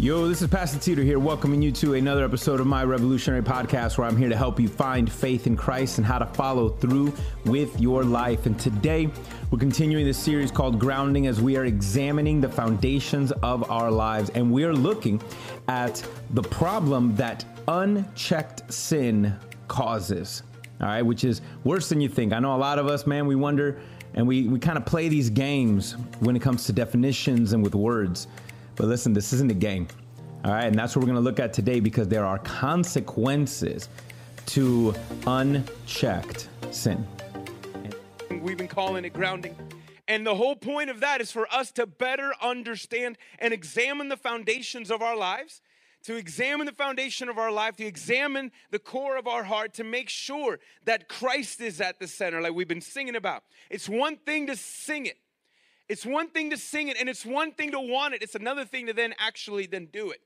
Yo, this is Pastor Teeter here, welcoming you to another episode of my revolutionary podcast where I'm here to help you find faith in Christ and how to follow through with your life. And today, we're continuing this series called Grounding as we are examining the foundations of our lives and we are looking at the problem that unchecked sin causes. All right, which is worse than you think. I know a lot of us, man, we wonder and we, we kind of play these games when it comes to definitions and with words. But listen, this isn't a game. All right, and that's what we're gonna look at today because there are consequences to unchecked sin. We've been calling it grounding. And the whole point of that is for us to better understand and examine the foundations of our lives, to examine the foundation of our life, to examine the core of our heart, to make sure that Christ is at the center, like we've been singing about. It's one thing to sing it, it's one thing to sing it and it's one thing to want it. It's another thing to then actually then do it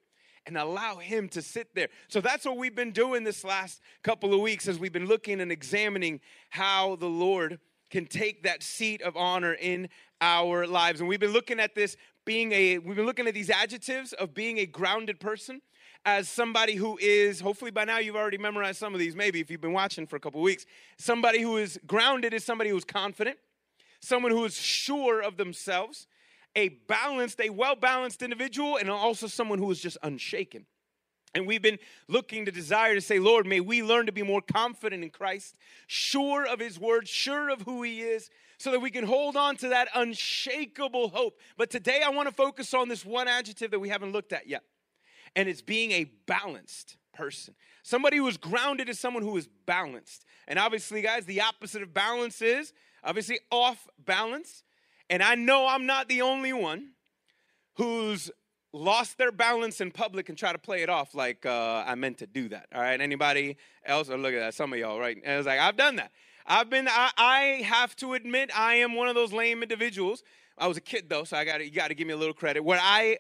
and allow him to sit there. So that's what we've been doing this last couple of weeks as we've been looking and examining how the Lord can take that seat of honor in our lives. And we've been looking at this being a we've been looking at these adjectives of being a grounded person as somebody who is hopefully by now you've already memorized some of these maybe if you've been watching for a couple weeks. Somebody who is grounded is somebody who's confident someone who is sure of themselves, a balanced, a well balanced individual, and also someone who is just unshaken. And we've been looking to desire to say, Lord, may we learn to be more confident in Christ, sure of His word, sure of who He is, so that we can hold on to that unshakable hope. But today I want to focus on this one adjective that we haven't looked at yet, and it's being a balanced person. Somebody who is grounded is someone who is balanced. And obviously, guys, the opposite of balance is obviously off balance. And I know I'm not the only one who's lost their balance in public and try to play it off like uh, I meant to do that. All right, anybody else? Oh, look at that, some of y'all, right? And it's like I've done that. I've been. I, I have to admit, I am one of those lame individuals. I was a kid though, so I got you got to give me a little credit. Where I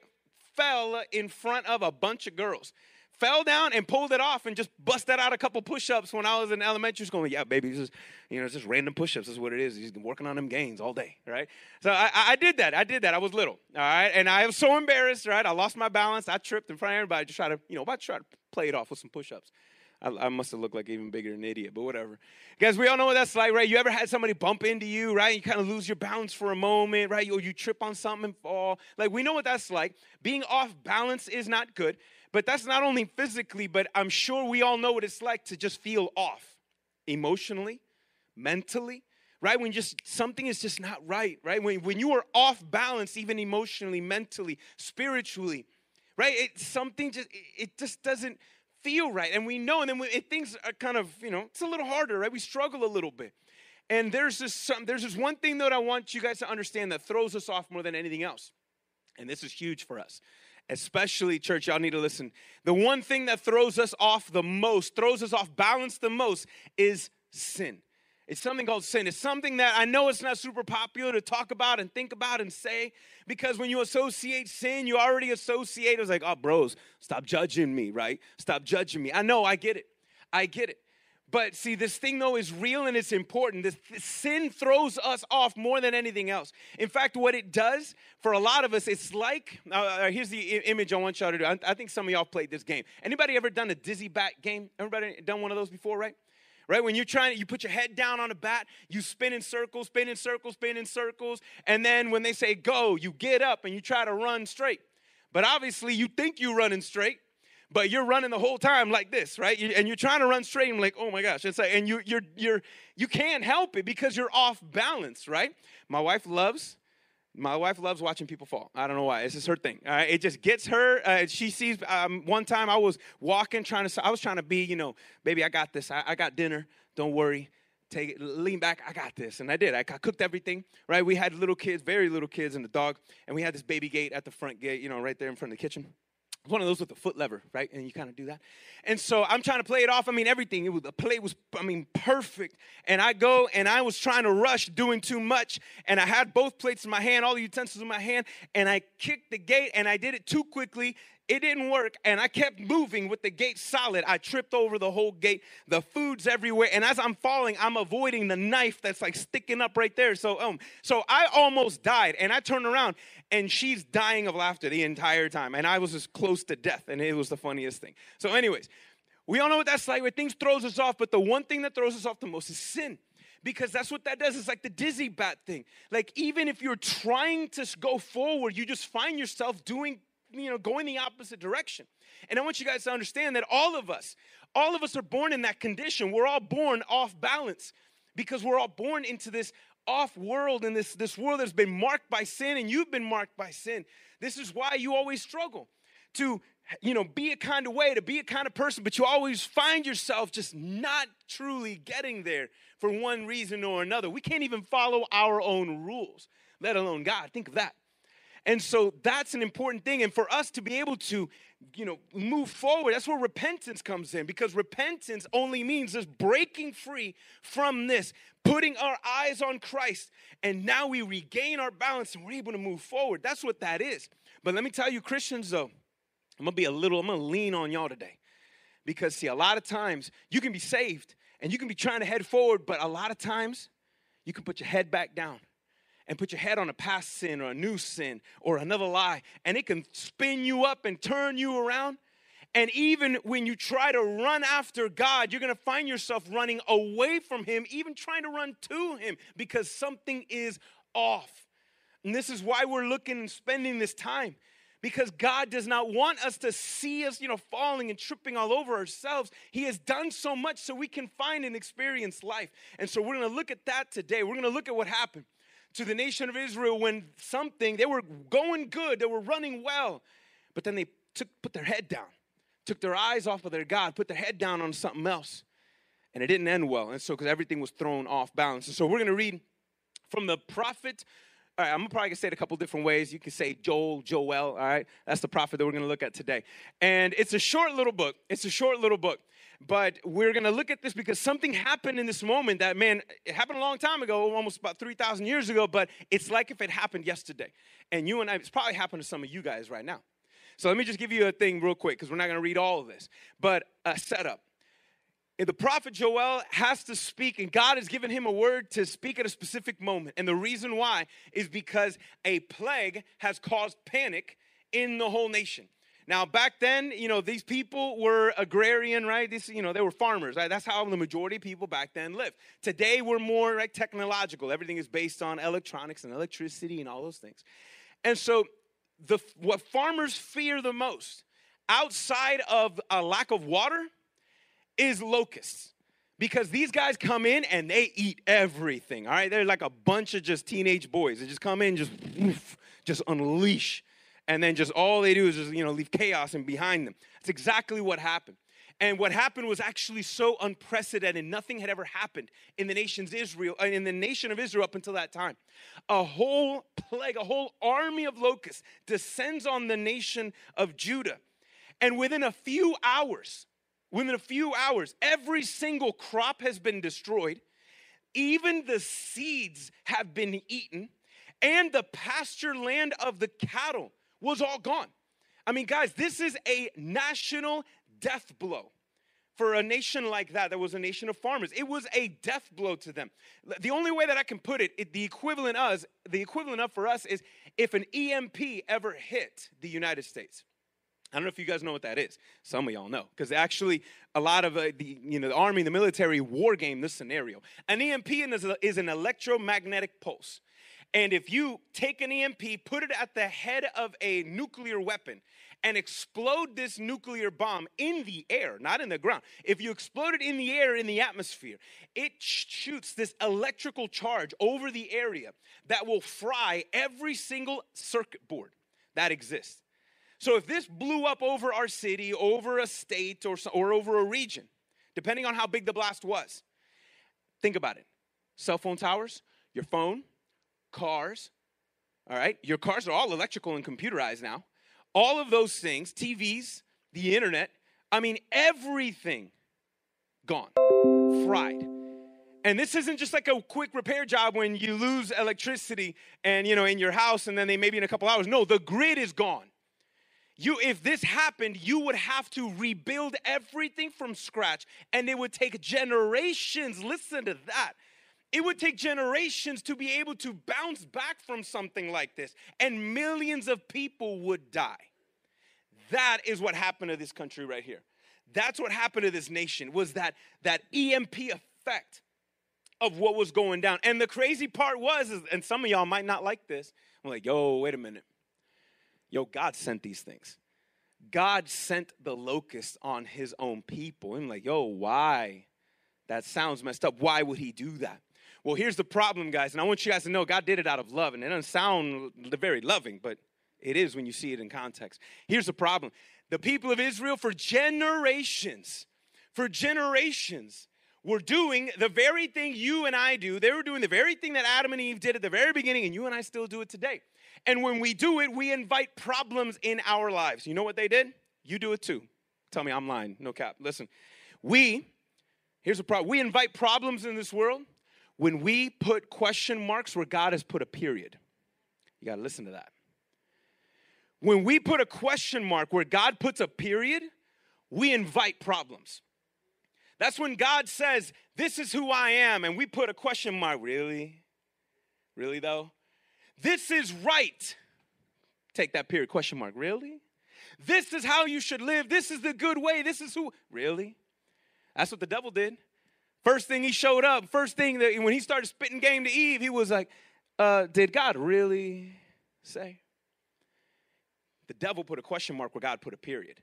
fell in front of a bunch of girls fell down and pulled it off and just busted out a couple push-ups when I was in elementary school. Yeah, baby, it's just, you know, it's just random push-ups. Is what it is. He's working on them gains all day, right? So I, I did that. I did that. I was little, all right, and I was so embarrassed, right? I lost my balance. I tripped in front of everybody. Just try to, you know, about to try to play it off with some push-ups. I, I must have looked like even bigger than an idiot, but whatever. Guys, we all know what that's like, right? You ever had somebody bump into you, right? You kind of lose your balance for a moment, right? Or you trip on something and fall. Like, we know what that's like. Being off balance is not good. But that's not only physically, but I'm sure we all know what it's like to just feel off emotionally, mentally, right? When just something is just not right, right? When, when you are off balance, even emotionally, mentally, spiritually, right? It, something just, it just doesn't feel right. And we know, and then when, it, things are kind of, you know, it's a little harder, right? We struggle a little bit. And there's this, some, there's this one thing that I want you guys to understand that throws us off more than anything else. And this is huge for us especially church y'all need to listen the one thing that throws us off the most throws us off balance the most is sin it's something called sin it's something that i know it's not super popular to talk about and think about and say because when you associate sin you already associate it's like oh bros stop judging me right stop judging me i know i get it i get it but see, this thing though is real and it's important. This, this, sin throws us off more than anything else. In fact, what it does for a lot of us, it's like uh, uh here's the image I want y'all to do. I, I think some of y'all played this game. Anybody ever done a dizzy bat game? Everybody done one of those before, right? Right? When you're trying, you put your head down on a bat, you spin in circles, spin in circles, spin in circles, and then when they say go, you get up and you try to run straight. But obviously, you think you're running straight, but you're running the whole time like this, right? And you're trying to run straight and like, oh my gosh, it's like, and you you're you're you can't help it because you're off balance, right? My wife loves. My wife loves watching people fall. I don't know why. It's just her thing. Right? It just gets her. Uh, she sees. Um, one time I was walking, trying to. I was trying to be, you know, baby, I got this. I, I got dinner. Don't worry take it, lean back, I got this. And I did. I, I, cooked everything, right? We had little kids, very little kids, and the dog. And we had this baby gate at the front gate, you know, right there in front of the kitchen one of those with the foot lever, right? And you kind of do that. And so I'm trying to play it off. I mean, everything. It was the play was, I mean, perfect. And I go and I was trying to rush, doing too much. And I had both plates in my hand, all the utensils in my hand, and I kicked the gate and I did it too quickly. It didn't work, and I kept moving with the gate solid. I tripped over the whole gate. The food's everywhere, and as I'm falling, I'm avoiding the knife that's like sticking up right there. So, um, so I almost died, and I turned around, and she's dying of laughter the entire time, and I was just close to death, and it was the funniest thing. So, anyways, we all know what that's like. Where things throws us off, but the one thing that throws us off the most is sin because that's what that does. It's like the dizzy bat thing. Like even if you're trying to go forward, you just find yourself doing you know, going the opposite direction. And I want you guys to understand that all of us, all of us are born in that condition. We're all born off balance because we're all born into this off world and this, this world that's been marked by sin, and you've been marked by sin. This is why you always struggle to you know be a kind of way to be a kind of person but you always find yourself just not truly getting there for one reason or another we can't even follow our own rules let alone god think of that and so that's an important thing. And for us to be able to, you know, move forward, that's where repentance comes in because repentance only means just breaking free from this, putting our eyes on Christ. And now we regain our balance and we're able to move forward. That's what that is. But let me tell you, Christians, though, I'm gonna be a little, I'm gonna lean on y'all today. Because, see, a lot of times you can be saved and you can be trying to head forward, but a lot of times you can put your head back down and put your head on a past sin or a new sin or another lie, and it can spin you up and turn you around. And even when you try to run after God, you're gonna find yourself running away from Him, even trying to run to Him because something is off. And this is why we're looking and spending this time because God does not want us to see us, you know, falling and tripping all over ourselves. He has done so much so we can find and experience life. And so we're to look at that today. We're to look at what happened to the nation of Israel when something, they were going good, they were running well, but then they took, put their head down, took their eyes off of their God, put their head down on something else. And it didn't end well. And so, because everything was thrown off balance. And so, we're going to read from the prophet. All right, I'm probably gonna say it a couple different ways. You can say Joel, Joel, all right? That's the prophet that we're gonna look at today. And it's a short little book. It's a short little book. But we're going to look at this because something happened in this moment that, man, it happened a long time ago, almost about 3,000 years ago, but it's like if it happened yesterday. And you and I, it's probably happened to some of you guys right now. So let me just give you a thing real quick because we're not going to read all of this. But a setup. The prophet Joel has to speak, and God has given him a word to speak at a specific moment. And the reason why is because a plague has caused panic in the whole nation. Now, back then, you know, these people were agrarian, right? This, you know, they were farmers, right? That's how the majority of people back then lived. Today, we're more like technological. Everything is based on electronics and electricity and all those things. And so, the what farmers fear the most, outside of a lack of water, is locusts. Because these guys come in and they eat everything. All right, they're like a bunch of just teenage boys. They just come in, just just unleash and then just all they do is just, you know, leave chaos and behind them. That's exactly what happened. And what happened was actually so unprecedented. Nothing had ever happened in the nation's Israel, uh, in the nation of Israel up until that time. A whole plague, a whole army of locusts descends on the nation of Judah. And within a few hours, within a few hours, every single crop has been destroyed. Even the seeds have been eaten, and the pasture land of the cattle was all gone. I mean, guys, this is a national death blow for a nation like that that was a nation of farmers. It was a death blow to them. The only way that i can put it, it, the equivalent us the equivalent of for us is if an emp ever hit the united states. I don't know if you guys know what that is. Some of y'all know because actually a lot of uh, the you know the army the military war game this scenario. An emp is, is an electromagnetic pulse and if you take an EMP, put it at the head of a nuclear weapon, and explode this nuclear bomb in the air, not in the ground. If you explode it in the air, in the atmosphere, it shoots this electrical charge over the area that will fry every single circuit board that exists. So if this blew up over our city, over a state, or, or over a region, depending on how big the blast was, think about it. Cell phone towers, your phone, cars, all right? Your cars are all electrical and computerized now. All of those things, TVs, the internet, I mean, everything gone, fried. And this isn't just like a quick repair job when you lose electricity and you know in your house and then they maybe in a couple hours. No, the grid is gone. You, if this happened, you would have to rebuild everything from scratch, and it would take generations. Listen to that. It would take generations to be able to bounce back from something like this, and millions of people would die. That is what happened to this country right here. That's what happened to this nation was that that EMP effect of what was going down. And the crazy part was, is, and some of y'all might not like this. I'm like, yo, wait a minute. Yo, God sent these things. God sent the locusts on his own people. I'm like, yo, why? That sounds messed up. Why would he do that? Well, here's the problem, guys, and I want you guys to know God did it out of love, and it doesn't sound the very loving, but it is when you see it in context. Here's the problem the people of Israel, for generations, for generations, were doing the very thing you and I do. They were doing the very thing that Adam and Eve did at the very beginning, and you and I still do it today. And when we do it, we invite problems in our lives. You know what they did? You do it too. Tell me I'm lying. No cap. Listen, we, here's the problem. We invite problems in this world when we put question marks where God has put a period. You got to listen to that. When we put a question mark where God puts a period, we invite problems. That's when God says, This is who I am, and we put a question mark. Really? Really, though? This is right. Take that period, question mark. Really? This is how you should live. This is the good way. This is who. Really? That's what the devil did. First thing he showed up, first thing that when he started spitting game to Eve, he was like, uh, Did God really say? The devil put a question mark where God put a period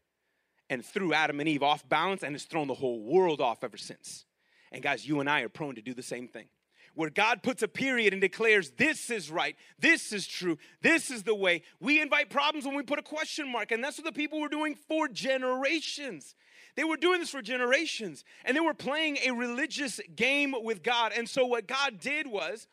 and threw Adam and Eve off balance and has thrown the whole world off ever since. And guys, you and I are prone to do the same thing. Where God puts a period and declares, This is right, this is true, this is the way. We invite problems when we put a question mark. And that's what the people were doing for generations. They were doing this for generations and they were playing a religious game with God. And so, what God did was,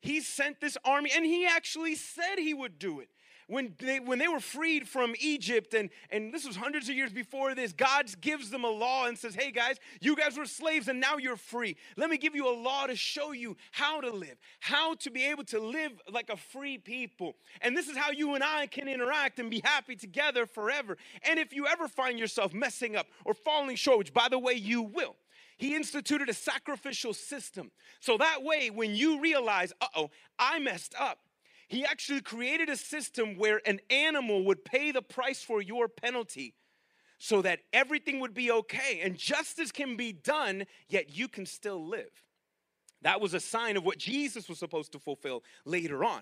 He sent this army and He actually said He would do it when they, when they were freed from Egypt, and, and this was hundreds of years before this, God gives them a law and says, Hey guys, you guys were slaves and now you're free. Let me give you a law to show you how to live, how to be able to live like a free people. And this is how you and I can interact and be happy together forever. And if you ever find yourself messing up or falling short, which by the way, you will, he instituted a sacrificial system. So that way, when you realize, uh oh, I messed up, he actually created a system where an animal would pay the price for your penalty so that everything would be okay and justice can be done, yet you can still live. That was a sign of what Jesus was supposed to fulfill later on.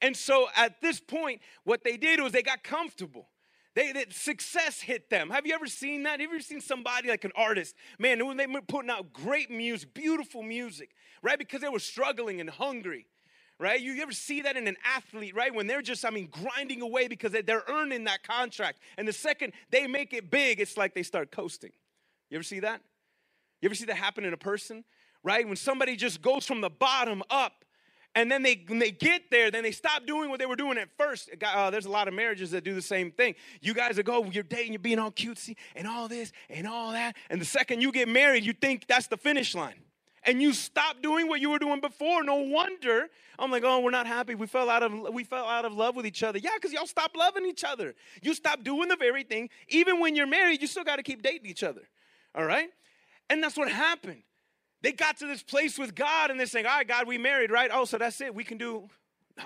And so at this point, what they did was they got comfortable. They, they, success hit them. Have you ever seen that? Have you ever seen somebody like an artist? Man, when they were putting out great music, beautiful music, right? Because they were struggling and hungry right? You ever see that in an athlete, right? When they're just, I mean, grinding away because they're earning that contract. And the second they make it big, it's like they start coasting. You ever see that? You ever see that happen in a person, right? When somebody just goes from the bottom up and then they when they get there then they stop doing what they were doing at first uh, there's a lot of marriages that do the same thing you guys are go you're dating you're being all cutesy and all this and all that and the second you get married you think that's the finish line and you stop doing what you were doing before. No wonder I'm like, oh, we're not happy. We fell out of we fell out of love with each other. Yeah, because y'all stopped loving each other. You stop doing the very thing. Even when you're married, you still got to keep dating each other. All right? And that's what happened. They got to this place with God and they're saying, all right, God, we married, right? Oh, so that's it. We can do.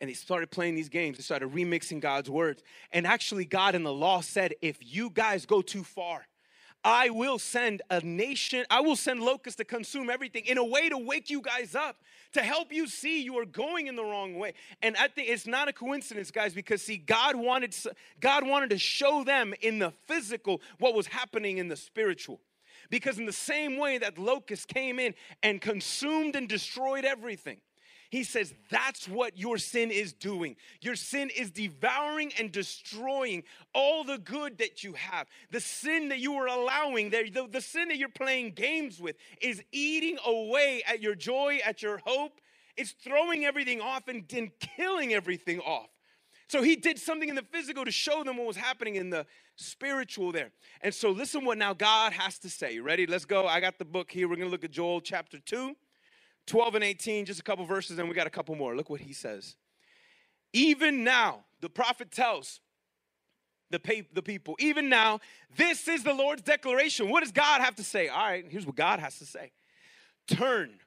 And they started playing these games. They started remixing God's words. And actually, God in the law said, if you guys go too far, I will send a nation, I will send locusts to consume everything in a way to wake you guys up, to help you see you are going in the wrong way. And I think it's not a coincidence, guys, because see, God wanted God wanted to show them in the physical what was happening in the spiritual. Because in the same way that locusts came in and consumed and destroyed everything, he says that's what your sin is doing. Your sin is devouring and destroying all the good that you have. The sin that you are allowing, the, the, sin that you're playing games with, is eating away at your joy, at your hope. It's throwing everything off and, and killing everything off. So he did something in the physical to show them what was happening in the spiritual there. And so listen what now God has to say. Ready? Let's go. I got the book here. We're going to look at Joel chapter 2. 12 and 18, just a couple verses, and we got a couple more. Look what he says. Even now, the prophet tells, the, pa- the people. Even now, this is the Lord's declaration. What does God have to say? All right, here's what God has to say Turn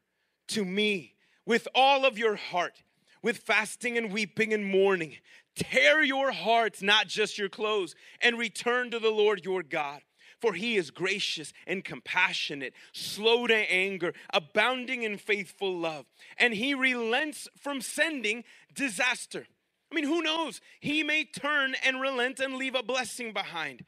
to me with all of your heart, with fasting and weeping and mourning. Tear your hearts, not just your clothes, and return to the Lord your God. For he is gracious and compassionate, slow to anger, abounding in faithful love, and he relents from sending disaster. I mean, who knows? He may turn and relent and leave a blessing behind.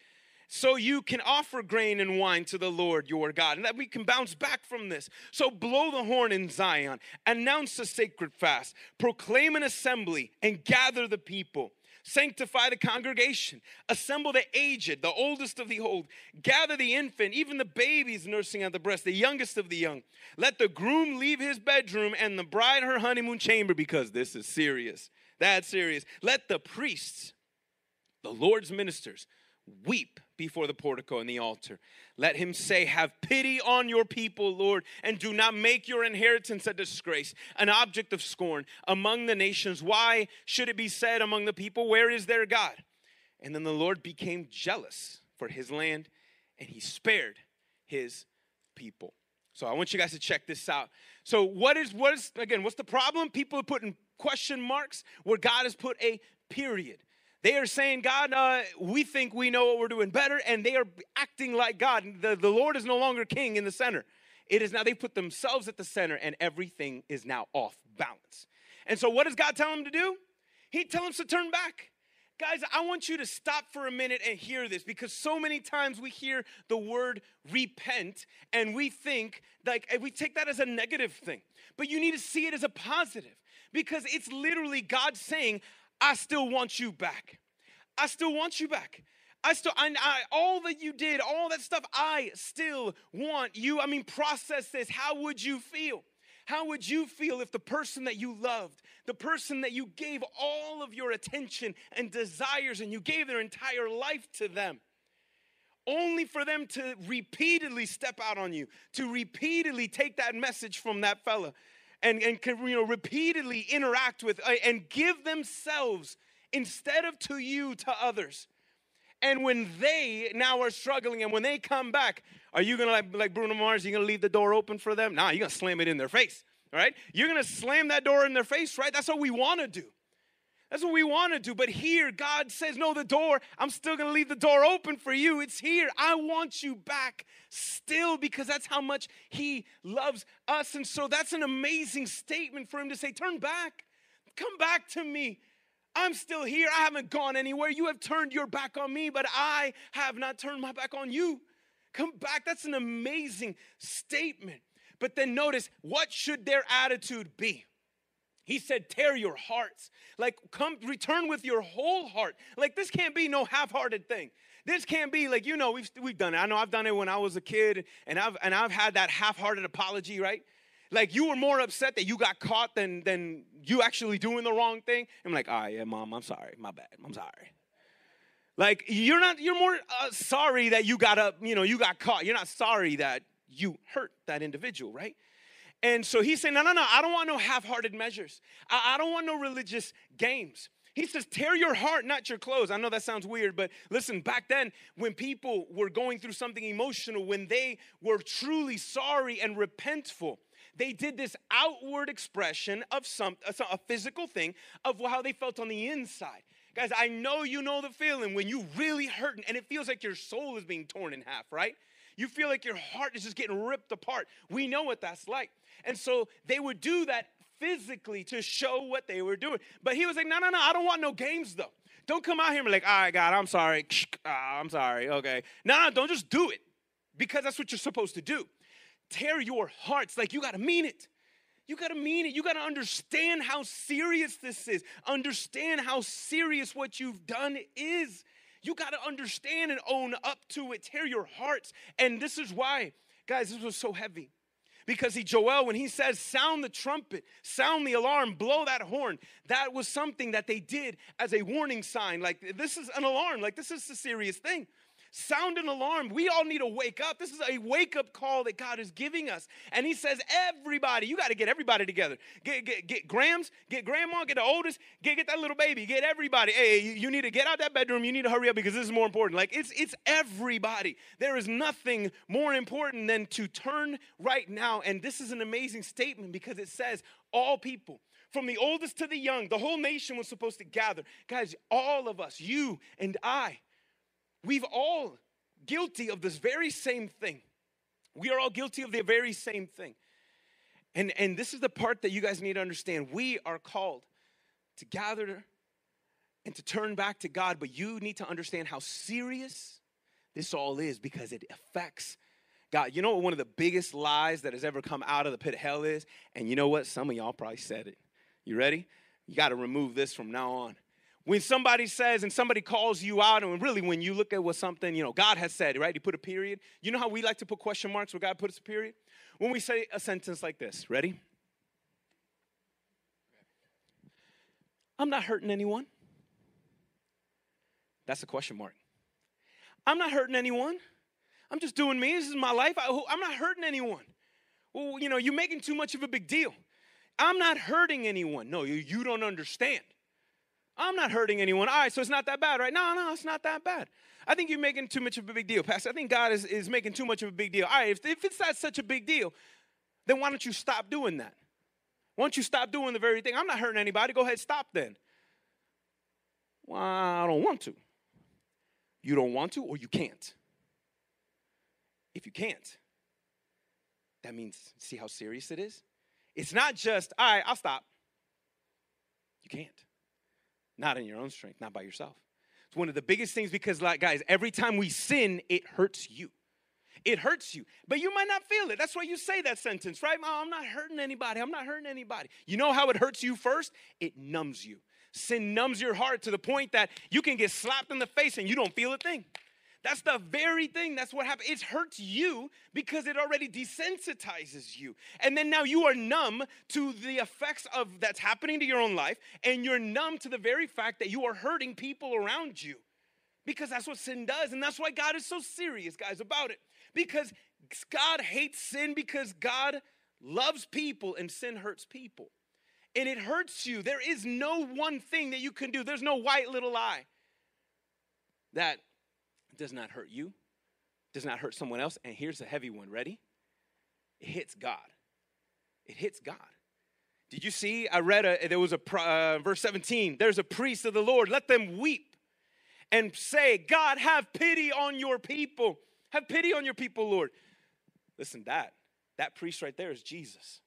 So you can offer grain and wine to the Lord your God, and that we can bounce back from this. So blow the horn in Zion, announce a sacred fast, proclaim an assembly, and gather the people. Sanctify the congregation, assemble the aged, the oldest of the old, gather the infant, even the babies nursing at the breast, the youngest of the young. Let the groom leave his bedroom and the bride her honeymoon chamber because this is serious. That's serious. Let the priests, the Lord's ministers, weep before the portico and the altar. Let him say, Have pity on your people, Lord, and do not make your inheritance a disgrace, an object of scorn among the nations. Why should it be said among the people, Where is their God? And then the Lord became jealous for his land, and he spared his people. So I want you guys to check this out. So what is what is again? What's the problem? People are putting question marks where God has put a period. They are saying, God, uh, we think we know what we're doing better, and they are acting like God. The, the Lord is no longer king in the center. It is now they put themselves at the center, and everything is now off balance. And so, what does God tell them to do? He tells them to turn back. Guys, I want you to stop for a minute and hear this because so many times we hear the word repent and we think like we take that as a negative thing. But you need to see it as a positive because it's literally God saying, I still want you back. I still want you back. I still, I, I, all that you did, all that stuff, I still want you. I mean, process this. How would you feel? How would you feel if the person that you loved, the person that you gave all of your attention and desires, and you gave their entire life to them, only for them to repeatedly step out on you, to repeatedly take that message from that fella, and, and can you know, repeatedly interact with uh, and give themselves instead of to you to others. And when they now are struggling and when they come back, are you gonna like, like Bruno Mars, you gonna leave the door open for them? Nah, you're gonna slam it in their face, all right? You're gonna slam that door in their face, right? That's what we wanna do. That's what we want to do. But here, God says, No, the door, I'm still going to leave the door open for you. It's here. I want you back still because that's how much He loves us. And so that's an amazing statement for Him to say, Turn back. Come back to me. I'm still here. I haven't gone anywhere. You have turned your back on me, but I have not turned my back on you. Come back. That's an amazing statement. But then notice what should their attitude be? He said, tear your hearts. Like, come return with your whole heart. Like, this can't be no half hearted thing. This can't be like, you know, we've, we've done it. I know I've done it when I was a kid, and I've, and I've had that half hearted apology, right? Like, you were more upset that you got caught than, than you actually doing the wrong thing. I'm like, right, yeah, mom, I'm sorry. My bad. I'm sorry. Like, you're not, you're more uh, sorry that you got up, you know, you got caught. You're not sorry that you hurt that individual, right? And so he's saying, no, no, no, I don't want no half hearted measures. I, I don't want no religious games. He says, tear your heart, not your clothes. I know that sounds weird, but listen, back then, when people were going through something emotional, when they were truly sorry and repentful, they did this outward expression of some uh, a physical thing of how they felt on the inside. Guys, I know you know the feeling when you really hurting and it feels like your soul is being torn in half, right? You feel like your heart is just getting ripped apart. We know what that's like. And so they would do that physically to show what they were doing. But he was like, no, no, no, I don't want no games though. Don't come out here and be like, all right, God, I'm sorry. Ah, I'm sorry. Okay. No, no, don't just do it because that's what you're supposed to do. Tear your hearts. Like, you got to mean it. You got to mean it. You got to understand how serious this is. Understand how serious what you've done is. You got to understand and own up to it. Tear your hearts. And this is why, guys, this was so heavy because he Joel when he says sound the trumpet, sound the alarm, blow that horn, that was something that they did as a warning sign like this is an alarm, like this is a serious thing. Sound an alarm. We all need to wake up. This is a wake up call that God is giving us. And He says, everybody, you got to get everybody together. Get, get, get Grams, get grandma, get the oldest, get, get that little baby, get everybody. Hey, you, you need to get out that bedroom. You need to hurry up because this is more important. Like it's, it's everybody. There is nothing more important than to turn right now. And this is an amazing statement because it says, all people from the oldest to the young, the whole nation was supposed to gather. Guys, all of us, you and I, we've all guilty of this very same thing. We are all guilty of the very same thing. And, and this is the part that you guys need to understand. We are called to gather and to turn back to God, but you need to understand how serious this all is because it affects God. You know what one of the biggest lies that has ever come out of the pit of hell is? And you know what? Some of y'all probably said it. You ready? You got to remove this from now on. When somebody says and somebody calls you out, and really when you look at what something, you know, God has said, right? He put a period. You know how we like to put question marks where God puts a period? When we say a sentence like this, ready? I'm not hurting anyone. That's a question mark. I'm not hurting anyone. I'm just doing me. This is my life. I, am not hurting anyone. Well, you know, you're making too much of a big deal. I'm not hurting anyone. No, you, you don't understand. I'm not hurting anyone. All right, so it's not that bad, right? No, no, it's not that bad. I think you're making too much of a big deal, Pastor. I think God is, is making too much of a big deal. All right, if, if it's not such a big deal, then why don't you stop doing that? Why don't you stop doing the very thing? I'm not hurting anybody. Go ahead, stop then. Well, I don't want to. You don't want to, or you can't. If you can't, that means, see how serious it is? It's not just, all right, I'll stop. You can't. Not in your own strength, not by yourself. It's one of the biggest things because, like, guys, every time we sin, it hurts you. It hurts you, but you might not feel it. That's why you say that sentence, right? Oh, I'm not hurting anybody. I'm not hurting anybody. You know how it hurts you first? It numbs you. Sin numbs your heart to the point that you can get slapped in the face and you don't feel a thing. That's the very thing. That's what happens. It hurts you because it already desensitizes you. And then now you are numb to the effects of that's happening to your own life, and you're numb to the very fact that you are hurting people around you. Because that's what sin does. And that's why God is so serious, guys, about it. Because God hates sin because God loves people and sin hurts people. And it hurts you. There is no one thing that you can do. There's no white little lie that does not hurt you, does not hurt someone else. And here's a heavy one. Ready? It hits God. It hits God. Did you see? I read a, there was a uh, verse 17. There's a priest of the Lord. Let them weep and say, God, have pity on your people. Have pity on your people, Lord. Listen, that that priest right there is Jesus.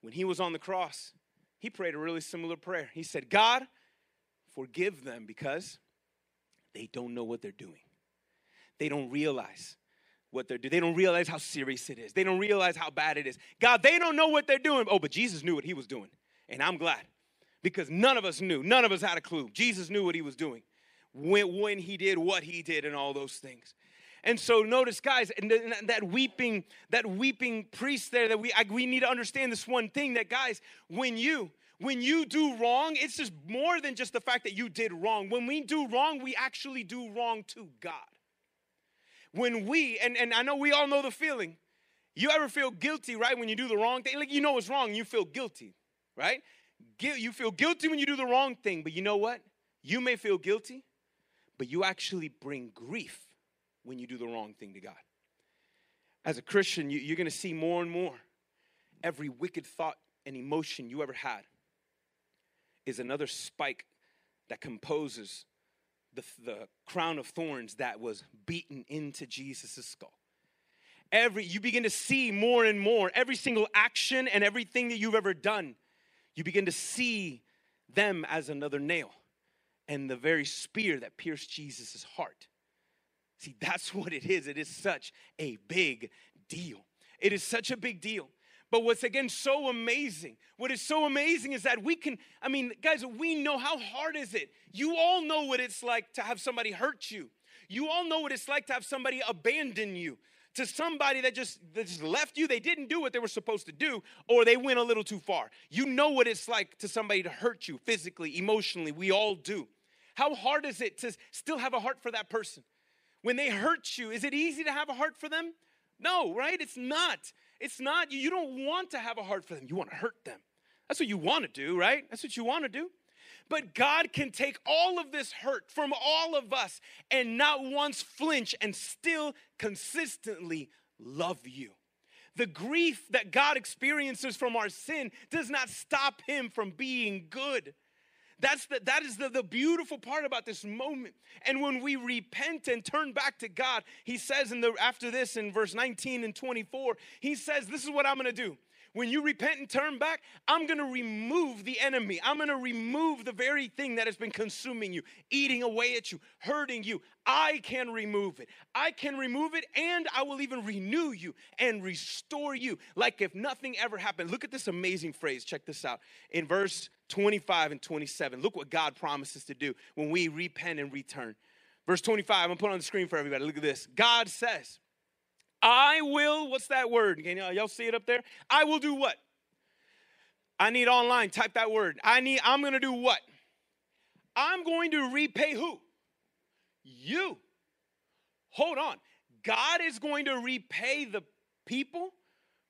When he was on the cross, he prayed a really similar prayer. He said, God, forgive them because they don't know what they're doing they don't realize what they're doing. They don't realize how serious it is. They don't realize how bad it is. God, they don't know what they're doing. Oh, but Jesus knew what he was doing. And I'm glad because none of us knew. None of us had a clue. Jesus knew what he was doing when, when he did what he did and all those things. And so notice, guys, and that weeping, that weeping priest there, that we I, we need to understand this one thing that guys, when you when you do wrong, it's just more than just the fact that you did wrong. When we do wrong, we actually do wrong to God when we, and, and I know we all know the feeling, you ever feel guilty, right, when you do the wrong thing? Like you know it's wrong, you feel guilty, right? You feel guilty when you do the wrong thing, but you know what? You may feel guilty, but you actually bring grief when you do the wrong thing to God. As a Christian, you, you're gonna see more and more every wicked thought and emotion you ever had is another spike that composes the, the crown of thorns that was beaten into Jesus' skull. Every you begin to see more and more every single action and everything that you've ever done, you begin to see them as another nail and the very spear that pierced Jesus' heart. See, that's what it is. It is such a big deal. It is such a big deal. But what's again so amazing, what is so amazing is that we can, I mean, guys, we know how hard is it. You all know what it's like to have somebody hurt you. You all know what it's like to have somebody abandon you. To somebody that just, that just left you, they didn't do what they were supposed to do, or they went a little too far. You know what it's like to somebody to hurt you physically, emotionally. We all do. How hard is it to still have a heart for that person? when they hurt you, is it easy to have a heart for them? No, right? It's not. It's not. You don't want to have a heart for them. You want to hurt them. That's what you want to do, right? That's what you want to do. But God can take all of this hurt from all of us and not once flinch and still consistently love you. The grief that God experiences from our sin does not stop him from being good. That's the, that is the, the beautiful part about this moment. And when we repent and turn back to God, he says in the after this in verse 19 and 24, he says, This is what I'm gonna do. When you repent and turn back, I'm gonna remove the enemy. I'm gonna remove the very thing that has been consuming you, eating away at you, hurting you. I can remove it. I can remove it, and I will even renew you and restore you like if nothing ever happened. Look at this amazing phrase. Check this out. In verse 25 and 27, look what God promises to do when we repent and return. Verse 25, I'm gonna put on the screen for everybody. Look at this. God says, I will, what's that word? Can y'all see it up there? I will do what? I need online, type that word. I need, I'm gonna do what? I'm going to repay who? You. Hold on. God is going to repay the people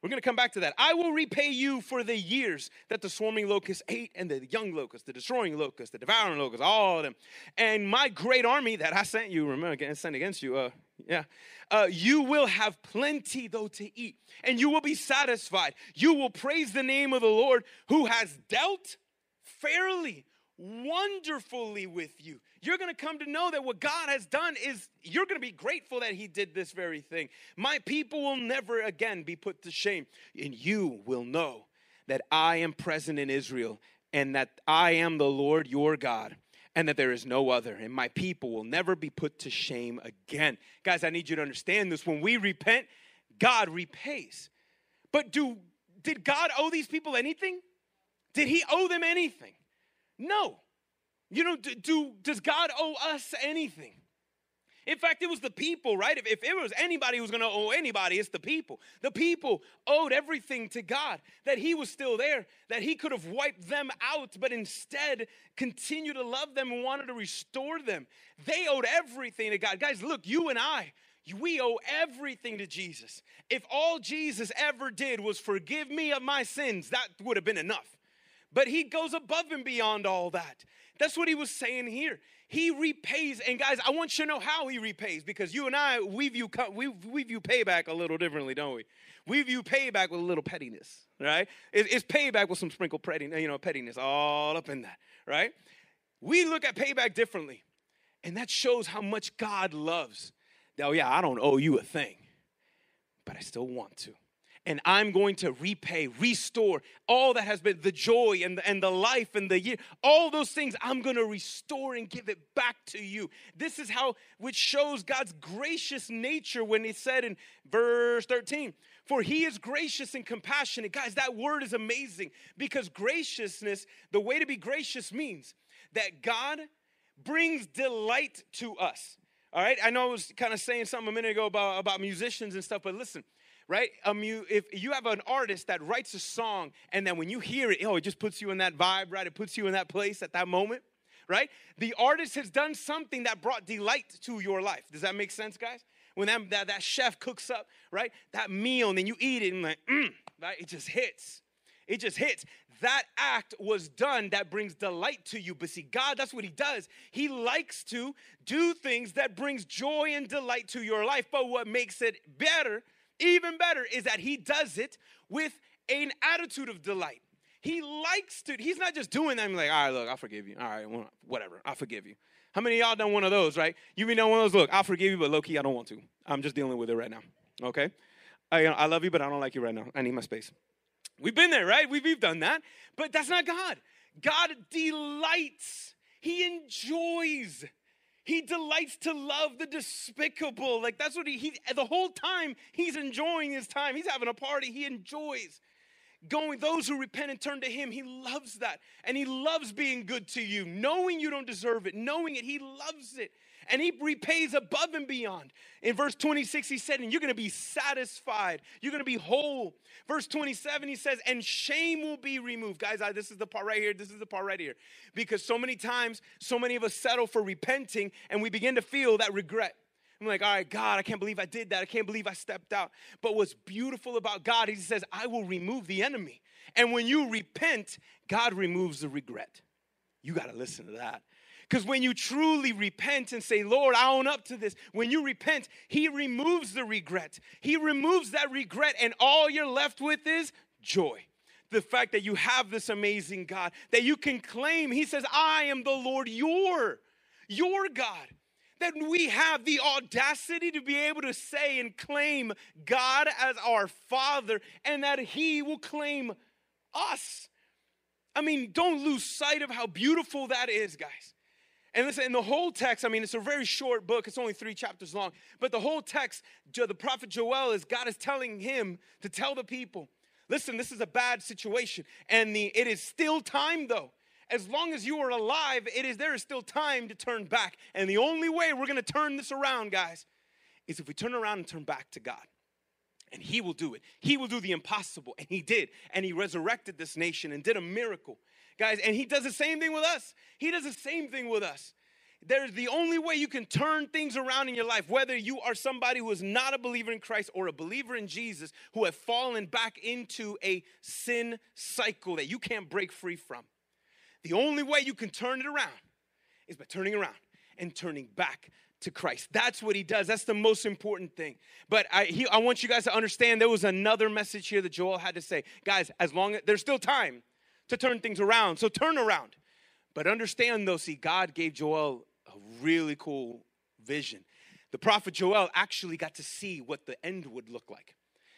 we're going to come back to that. I will repay you for the years that the swarming locust ate, and the young locust, the destroying locust, the devouring locust, all of them. And my great army that I sent you, remember, I sent against you, uh, yeah, uh, you will have plenty though to eat, and you will be satisfied. You will praise the name of the Lord who has dealt fairly wonderfully with you. You're going to come to know that what God has done is you're going to be grateful that He did this very thing. My people will never again be put to shame, and you will know that I am present in Israel and that I am the Lord your God. And that there is no other, and my people will never be put to shame again. Guys, I need you to understand this. When we repent, God repays. But do did God owe these people anything? Did he owe them anything? No. You know, do, do, does God owe us anything? In fact, it was the people, right? If, if it was anybody who's gonna owe anybody, it's the people. The people owed everything to God, that He was still there, that He could have wiped them out, but instead continued to love them and wanted to restore them. They owed everything to God. Guys, look, you and I, we owe everything to Jesus. If all Jesus ever did was forgive me of my sins, that would have been enough. But he goes above and beyond all that. That's what he was saying here. He repays, and guys, I want you to know how he repays because you and I, we view we, we view payback a little differently, don't we? We view payback with a little pettiness, right? it's payback with some sprinkled pettiness, you know, pettiness all up in that, right? We look at payback differently, and that shows how much God loves. Oh yeah, I don't owe you a thing, but I still want to and I'm going to repay, restore all that has been the joy and the, and the life and the year, all those things I'm going to restore and give it back to you. This is how, which shows God's gracious nature when he said in verse 13, for he is gracious and compassionate. Guys, that word is amazing because graciousness, the way to be gracious means that God brings delight to us. All right, I know I was kind of saying something a minute ago about, about musicians and stuff, but listen, right? Um, you, if you have an artist that writes a song and then when you hear it, oh, it just puts you in that vibe, right? It puts you in that place at that moment, right? The artist has done something that brought delight to your life. Does that make sense, guys? When that, that, that chef cooks up, right? That meal and then you eat it and like, mm, right? It just hits. It just hits. That act was done that brings delight to you. But see, God, that's what He does. He likes to do things that brings joy and delight to your life. But what makes it better even better is that he does it with an attitude of delight. He likes to, he's not just doing that. I'm like, all right, look, I'll forgive you. All right, whatever, I'll forgive you. How many y'all done one of those, right? You been done one of those, look, I'll forgive you, but low key, I don't want to. I'm just dealing with it right now, okay? I, I love you, but I don't like you right now. I need my space. We've been there, right? We've, we've done that. But that's not God. God delights, He enjoys he delights to love the despicable. Like that's what he, he the whole time he's enjoying his time. He's having a party. He enjoys going those who repent and turn to him he loves that and he loves being good to you knowing you don't deserve it knowing it he loves it and he repays above and beyond. In verse 26, he said, and you're gonna be satisfied, you're gonna be whole. Verse 27, he says, and shame will be removed. Guys, I, this is the part right here, this is the part right here. Because so many times, so many of us settle for repenting and we begin to feel that regret. I'm like, all right, God, I can't believe I did that. I can't believe I stepped out. But what's beautiful about God, He says, I will remove the enemy. And when you repent, God removes the regret. You got to listen to that. Because when you truly repent and say, Lord, I own up to this, when you repent, He removes the regret. He removes that regret, and all you're left with is joy. The fact that you have this amazing God, that you can claim, He says, I am the Lord, your, your God. That we have the audacity to be able to say and claim God as our Father, and that He will claim us. I mean, don't lose sight of how beautiful that is, guys. And listen, in the whole text, I mean, it's a very short book, it's only three chapters long, but the whole text, the prophet Joel is God is telling him to tell the people, listen, this is a bad situation. And the it is still time though. As long as you are alive, it is there is still time to turn back. And the only way we're gonna turn this around, guys, is if we turn around and turn back to God. And he will do it. He will do the impossible. And he did. And he resurrected this nation and did a miracle guys. And he does the same thing with us. He does the same thing with us. There's the only way you can turn things around in your life, whether you are somebody who is not a believer in Christ or a believer in Jesus, who have fallen back into a sin cycle that you can't break free from. The only way you can turn it around is by turning around and turning back to Christ. That's what he does. That's the most important thing. But I, he, I want you guys to understand there was another message here that Joel had to say. Guys, as long as there's still time, to turn things around. So turn around. But understand though, see, God gave Joel a really cool vision. The prophet Joel actually got to see what the end would look like.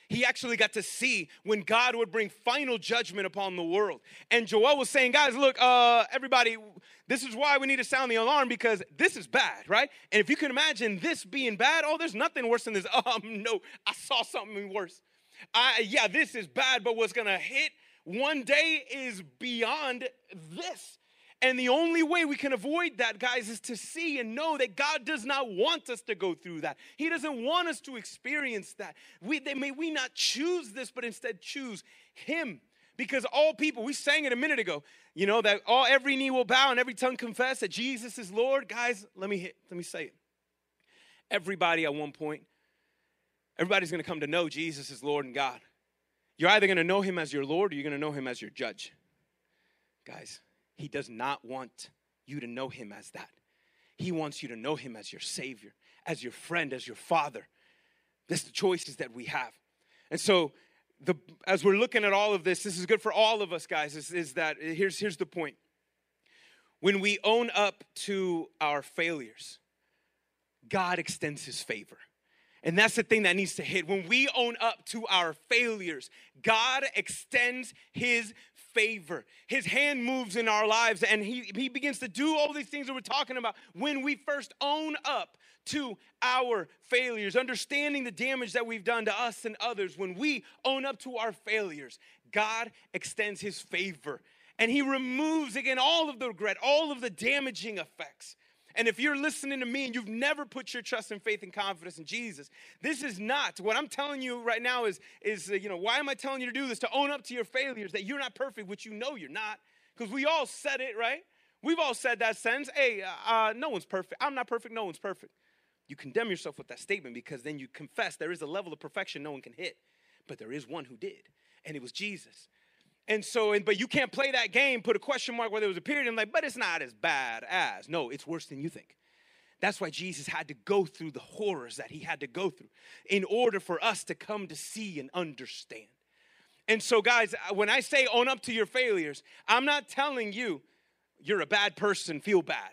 He actually got to see when God would bring final judgment upon the world. And Joel was saying, guys, look, uh, everybody, this is why we need to sound the alarm because this is bad, right? And if you can imagine this being bad, oh, there's nothing worse than this. Um, no, I saw something worse. I, yeah, this is bad, but what's gonna hit one day is beyond this. And the only way we can avoid that, guys, is to see and know that God does not want us to go through that. He doesn't want us to experience that. We, they, may we not choose this, but instead choose Him. Because all people, we sang it a minute ago, you know, that all every knee will bow and every tongue confess that Jesus is Lord. Guys, let me hit, let me say it. Everybody at one point, everybody's gonna come to know Jesus is Lord and God. You're either going to know him as your Lord or you're going to know him as your judge. Guys, he does not want you to know him as that. He wants you to know him as your Savior, as your friend, as your Father. That's the choices that we have. And so, the, as we're looking at all of this, this is good for all of us, guys. Is, is that eh, here's, here's the point. When we own up to our failures, God extends his favor. And that's the thing that needs to hit. When we own up to our failures, God extends his favor. His hand moves in our lives and he, he begins to do all these things that we're talking about when we first own up to our failures, understanding the damage that we've done to us and others. When we own up to our failures, God extends his favor and he removes again all of the regret, all of the damaging effects. And if you're listening to me and you've never put your trust and faith and confidence in Jesus, this is not what I'm telling you right now is, is uh, you know, why am I telling you to do this? To own up to your failures, that you're not perfect, which you know you're not, because we all said it, right? We've all said that sentence. Hey, uh, uh, no one's perfect. I'm not perfect. No one's perfect. You condemn yourself with that statement because then you confess there is a level of perfection no one can hit, but there is one who did, and it was Jesus. And so, and, but you can't play that game, put a question mark where there was a period, and like, but it's not as bad as. No, it's worse than you think. That's why Jesus had to go through the horrors that he had to go through in order for us to come to see and understand. And so, guys, when I say own up to your failures, I'm not telling you you're a bad person, feel bad.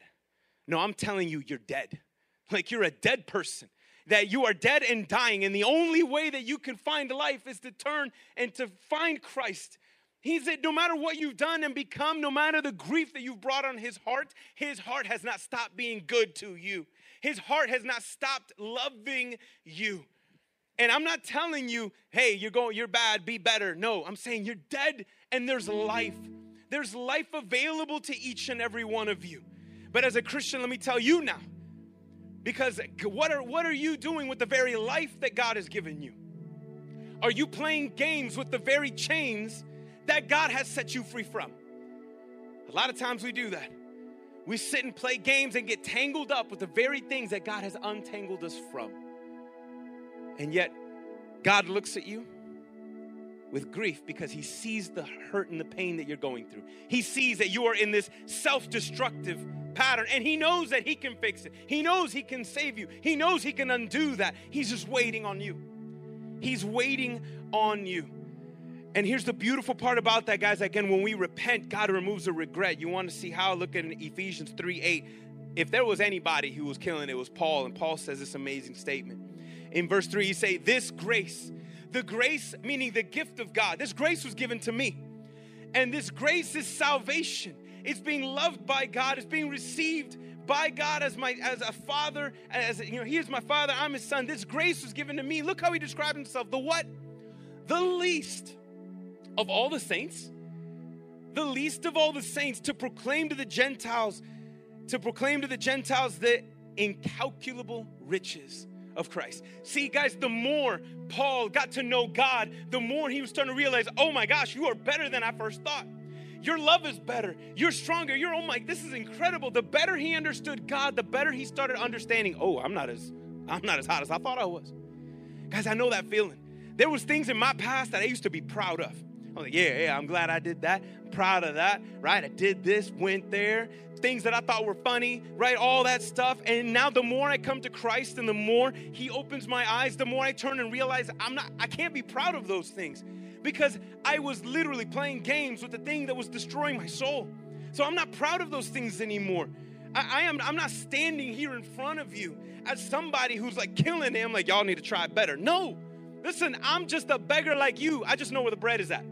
No, I'm telling you you're dead. Like you're a dead person that you are dead and dying. And the only way that you can find life is to turn and to find Christ he said, no matter what you've done and become, no matter the grief that you've brought on his heart, his heart has not stopped being good to you. His heart has not stopped loving you. And I'm not telling you, hey, you're going, you're bad, be better. No, I'm saying you're dead and there's life. There's life available to each and every one of you. But as a Christian, let me tell you now, because what are what are you doing with the very life that God has given you? Are you playing games with the very chains that God has set you free from. A lot of times we do that. We sit and play games and get tangled up with the very things that God has untangled us from. And yet, God looks at you with grief because he sees the hurt and the pain that you're going through. He sees that you are in this self destructive pattern and he knows that he can fix it. He knows he can save you. He knows he can undo that. He's just waiting on you. He's waiting on you. And here's the beautiful part about that, guys. Again, when we repent, God removes the regret. You want to see how? Look at Ephesians 3 8. If there was anybody who was killing, it was Paul. And Paul says this amazing statement. In verse 3, he say, This grace the grace, meaning the gift of God, this grace was given to me. And this grace is salvation. It's being loved by God, it's being received by God as my as a father, as you know, he is my father, I'm his son. This grace was given to me. Look how he described himself. The what? The least of all the saints. The least of all the saints to proclaim to the Gentiles, to proclaim to the Gentiles the incalculable riches of Christ. See, guys, the more Paul got to know God, the more he was starting to realize, oh my gosh, you are better than I first thought. Your love is better. You're stronger. You're, oh my, this is incredible. The better he understood God, the better he started understanding, oh, I'm not as, I'm not as hot as I thought I was. Guys, I know that feeling. There was things in my past that I used to be proud of. I'm like, yeah, yeah, I'm glad I did that. I'm proud of that, right? I did this, went there, things that I thought were funny, right? All that stuff. And now the more I come to Christ and the more He opens my eyes, the more I turn and realize I'm not, I can't be proud of those things because I was literally playing games with the thing that was destroying my soul. So I'm not proud of those things anymore. I, I am I'm not standing here in front of you as somebody who's like killing him, like y'all need to try better. No. Listen, I'm just a beggar like you. I just know where the bread is at.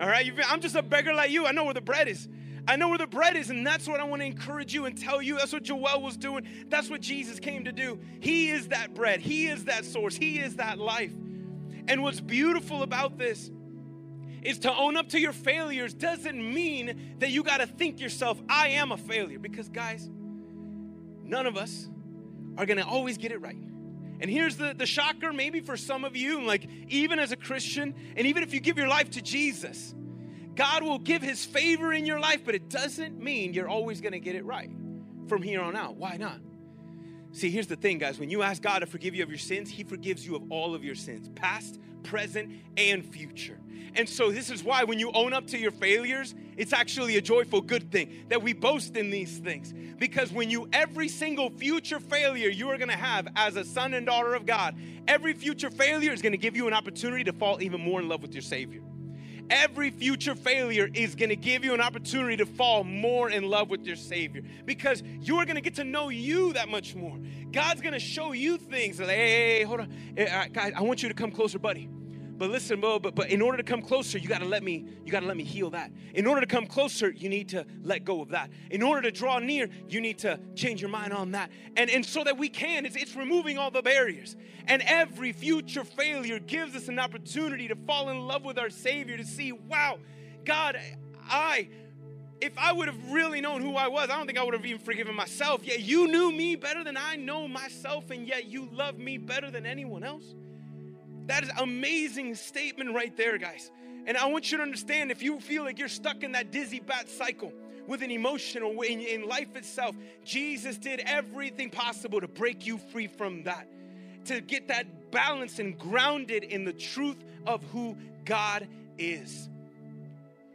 All right, I'm just a beggar like you. I know where the bread is. I know where the bread is, and that's what I want to encourage you and tell you. That's what Joel was doing. That's what Jesus came to do. He is that bread, He is that source, He is that life. And what's beautiful about this is to own up to your failures doesn't mean that you got to think yourself, I am a failure. Because, guys, none of us are going to always get it right. And here's the, the shocker, maybe for some of you, like even as a Christian, and even if you give your life to Jesus, God will give his favor in your life, but it doesn't mean you're always going to get it right from here on out. Why not? See, here's the thing, guys. When you ask God to forgive you of your sins, he forgives you of all of your sins, past, present, and future. And so, this is why when you own up to your failures, it's actually a joyful, good thing that we boast in these things. Because when you, every single future failure you are gonna have as a son and daughter of God, every future failure is gonna give you an opportunity to fall even more in love with your Savior. Every future failure is going to give you an opportunity to fall more in love with your Savior because you are going to get to know you that much more. God's going to show you things like, hey, hey, hold on. Hey, guys, I want you to come closer, buddy. But listen, bro, but, but in order to come closer, you gotta let me, you gotta let me heal that. In order to come closer, you need to let go of that. In order to draw near, you need to change your mind on that. And, and so that we can, it's, it's removing all the barriers. And every future failure gives us an opportunity to fall in love with our Savior, to see, wow, God, I if I would have really known who I was, I don't think I would have even forgiven myself. Yet you knew me better than I know myself, and yet you love me better than anyone else. That is amazing statement right there, guys. And I want you to understand if you feel like you're stuck in that dizzy bat cycle with an emotion or in, in life itself, Jesus did everything possible to break you free from that, to get that balance and grounded in the truth of who God is.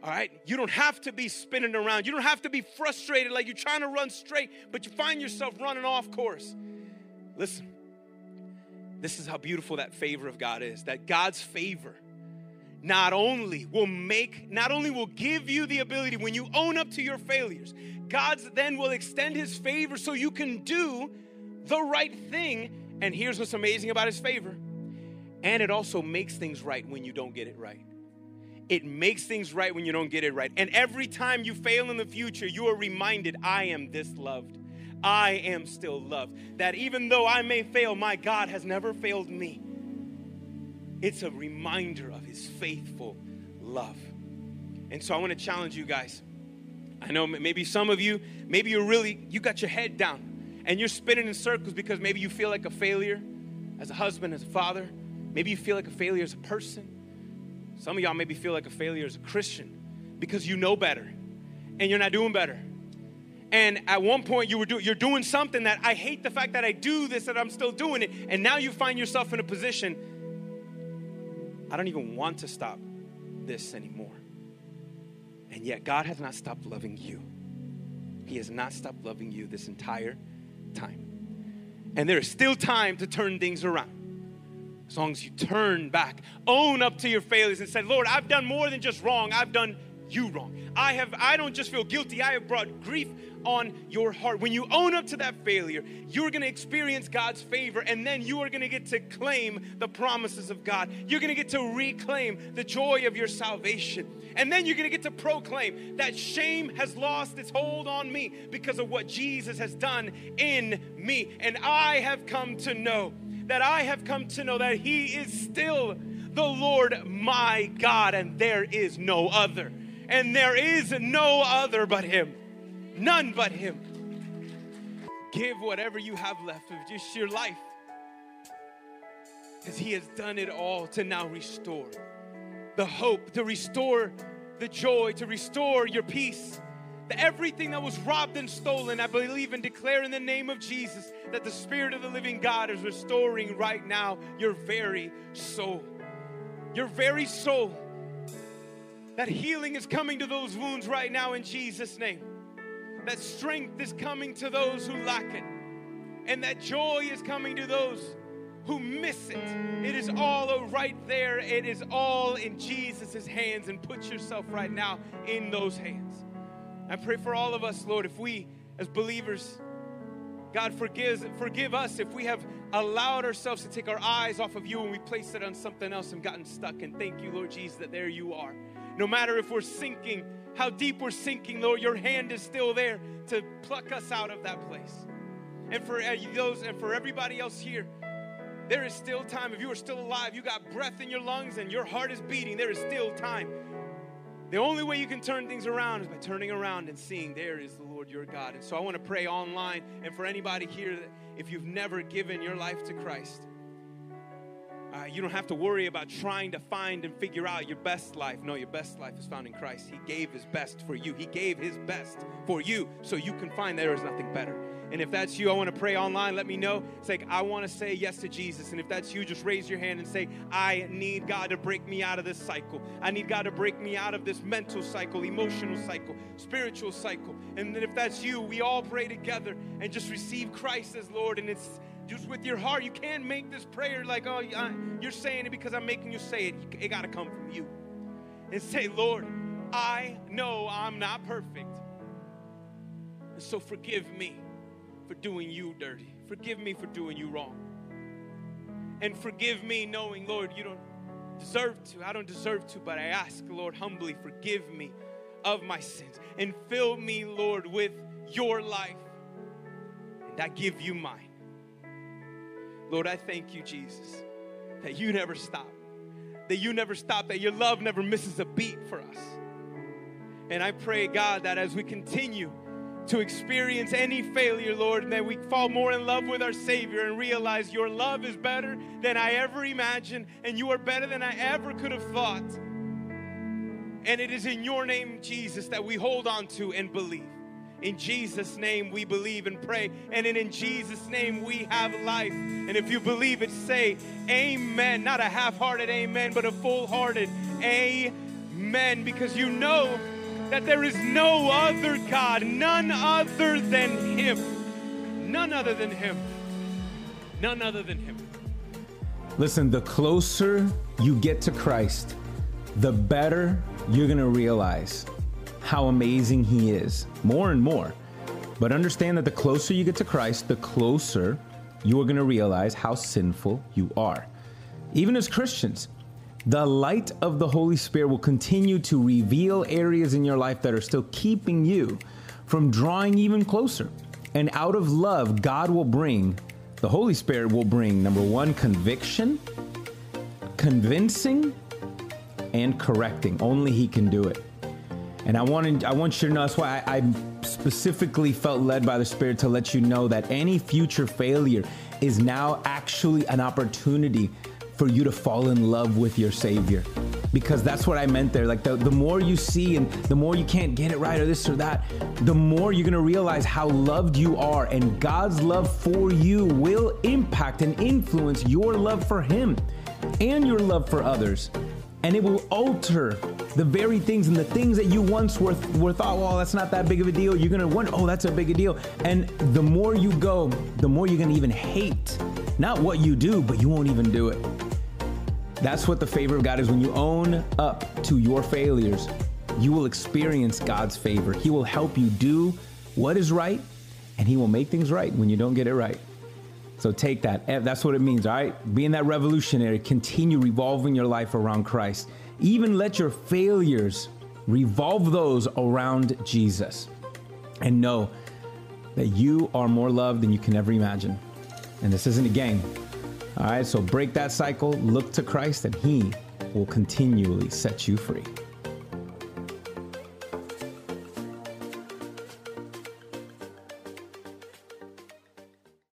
All right? You don't have to be spinning around. You don't have to be frustrated like you're trying to run straight, but you find yourself running off course. Listen, this is how beautiful that favor of God is. That God's favor not only will make, not only will give you the ability when you own up to your failures, God's then will extend his favor so you can do the right thing. And here's what's amazing about his favor. And it also makes things right when you don't get it right. It makes things right when you don't get it right. And every time you fail in the future, you are reminded, I am this loved. I am still loved. That even though I may fail, my God has never failed me. It's a reminder of his faithful love. And so I want to challenge you guys. I know maybe some of you, maybe you're really, you got your head down and you're spinning in circles because maybe you feel like a failure as a husband, as a father. Maybe you feel like a failure as a person. Some of y'all maybe feel like a failure as a Christian because you know better and you're not doing better And at one point you were do, you're doing something that I hate the fact that I do this that I'm still doing it and now you find yourself in a position I don't even want to stop this anymore. And yet God has not stopped loving you. He has not stopped loving you this entire time. And there is still time to turn things around. As long as you turn back, own up to your failures and say, Lord, I've done more than just wrong. I've done you wrong. I have I don't just feel guilty, I have brought grief on your heart. When you own up to that failure, you're going to experience God's favor and then you are going to get to claim the promises of God. You're going to get to reclaim the joy of your salvation. And then you're going to get to proclaim that shame has lost its hold on me because of what Jesus has done in me. And I have come to know that I have come to know that He is still the Lord my God, and there is no other. And there is no other but Him. None but Him. Give whatever you have left of just your life. Because He has done it all to now restore the hope, to restore the joy, to restore your peace. That everything that was robbed and stolen, I believe and declare in the name of Jesus that the Spirit of the living God is restoring right now your very soul. Your very soul. That healing is coming to those wounds right now in Jesus' name. That strength is coming to those who lack it. And that joy is coming to those who miss it. It is all right there. It is all in Jesus' hands. And put yourself right now in those hands. I pray for all of us, Lord, if we as believers, God forgives, forgive us if we have allowed ourselves to take our eyes off of you and we placed it on something else and gotten stuck. And thank you, Lord Jesus, that there you are. No matter if we're sinking, how deep we're sinking, Lord, your hand is still there to pluck us out of that place. And for uh, those and for everybody else here, there is still time. If you are still alive, you got breath in your lungs and your heart is beating, there is still time. The only way you can turn things around is by turning around and seeing there is the Lord your God. And so I want to pray online and for anybody here that if you've never given your life to Christ, uh, you don't have to worry about trying to find and figure out your best life. No, your best life is found in Christ. He gave His best for you. He gave His best for you so you can find there is nothing better. And if that's you, I want to pray online. Let me know. It's like, I want to say yes to Jesus. And if that's you, just raise your hand and say, I need God to break me out of this cycle. I need God to break me out of this mental cycle, emotional cycle, spiritual cycle. And then if that's you, we all pray together and just receive Christ as Lord. And it's just with your heart. You can't make this prayer like, oh, you're saying it because I'm making you say it. It got to come from you. And say, Lord, I know I'm not perfect. And so forgive me for doing you dirty. Forgive me for doing you wrong. And forgive me knowing, Lord, you don't deserve to. I don't deserve to, but I ask, Lord, humbly, forgive me of my sins and fill me, Lord, with your life. And I give you mine. Lord, I thank you, Jesus, that you never stop, that you never stop, that your love never misses a beat for us. And I pray, God, that as we continue to experience any failure, Lord, that we fall more in love with our Savior and realize your love is better than I ever imagined, and you are better than I ever could have thought. And it is in your name, Jesus, that we hold on to and believe. In Jesus' name we believe and pray. And in, in Jesus' name we have life. And if you believe it, say amen. Not a half hearted amen, but a full hearted amen. Because you know that there is no other God, none other than Him. None other than Him. None other than Him. Listen, the closer you get to Christ, the better you're going to realize how amazing He is more and more. But understand that the closer you get to Christ, the closer you are going to realize how sinful you are. Even as Christians, the light of the Holy Spirit will continue to reveal areas in your life that are still keeping you from drawing even closer. And out of love, God will bring, the Holy Spirit will bring, number one, conviction, convincing, and correcting. Only He can do it. And I wanted, I want you to know that's why I, I specifically felt led by the Spirit to let you know that any future failure is now actually an opportunity for you to fall in love with your Savior. because that's what I meant there. Like the, the more you see and the more you can't get it right or this or that, the more you're gonna realize how loved you are. And God's love for you will impact and influence your love for Him and your love for others. And it will alter the very things and the things that you once were, were thought, well, that's not that big of a deal. You're gonna wonder, oh, that's a big deal. And the more you go, the more you're gonna even hate not what you do, but you won't even do it. That's what the favor of God is. When you own up to your failures, you will experience God's favor. He will help you do what is right, and He will make things right when you don't get it right. So take that. That's what it means, all right? Being that revolutionary, continue revolving your life around Christ. Even let your failures revolve those around Jesus. And know that you are more loved than you can ever imagine. And this isn't a game. All right, so break that cycle, look to Christ, and He will continually set you free.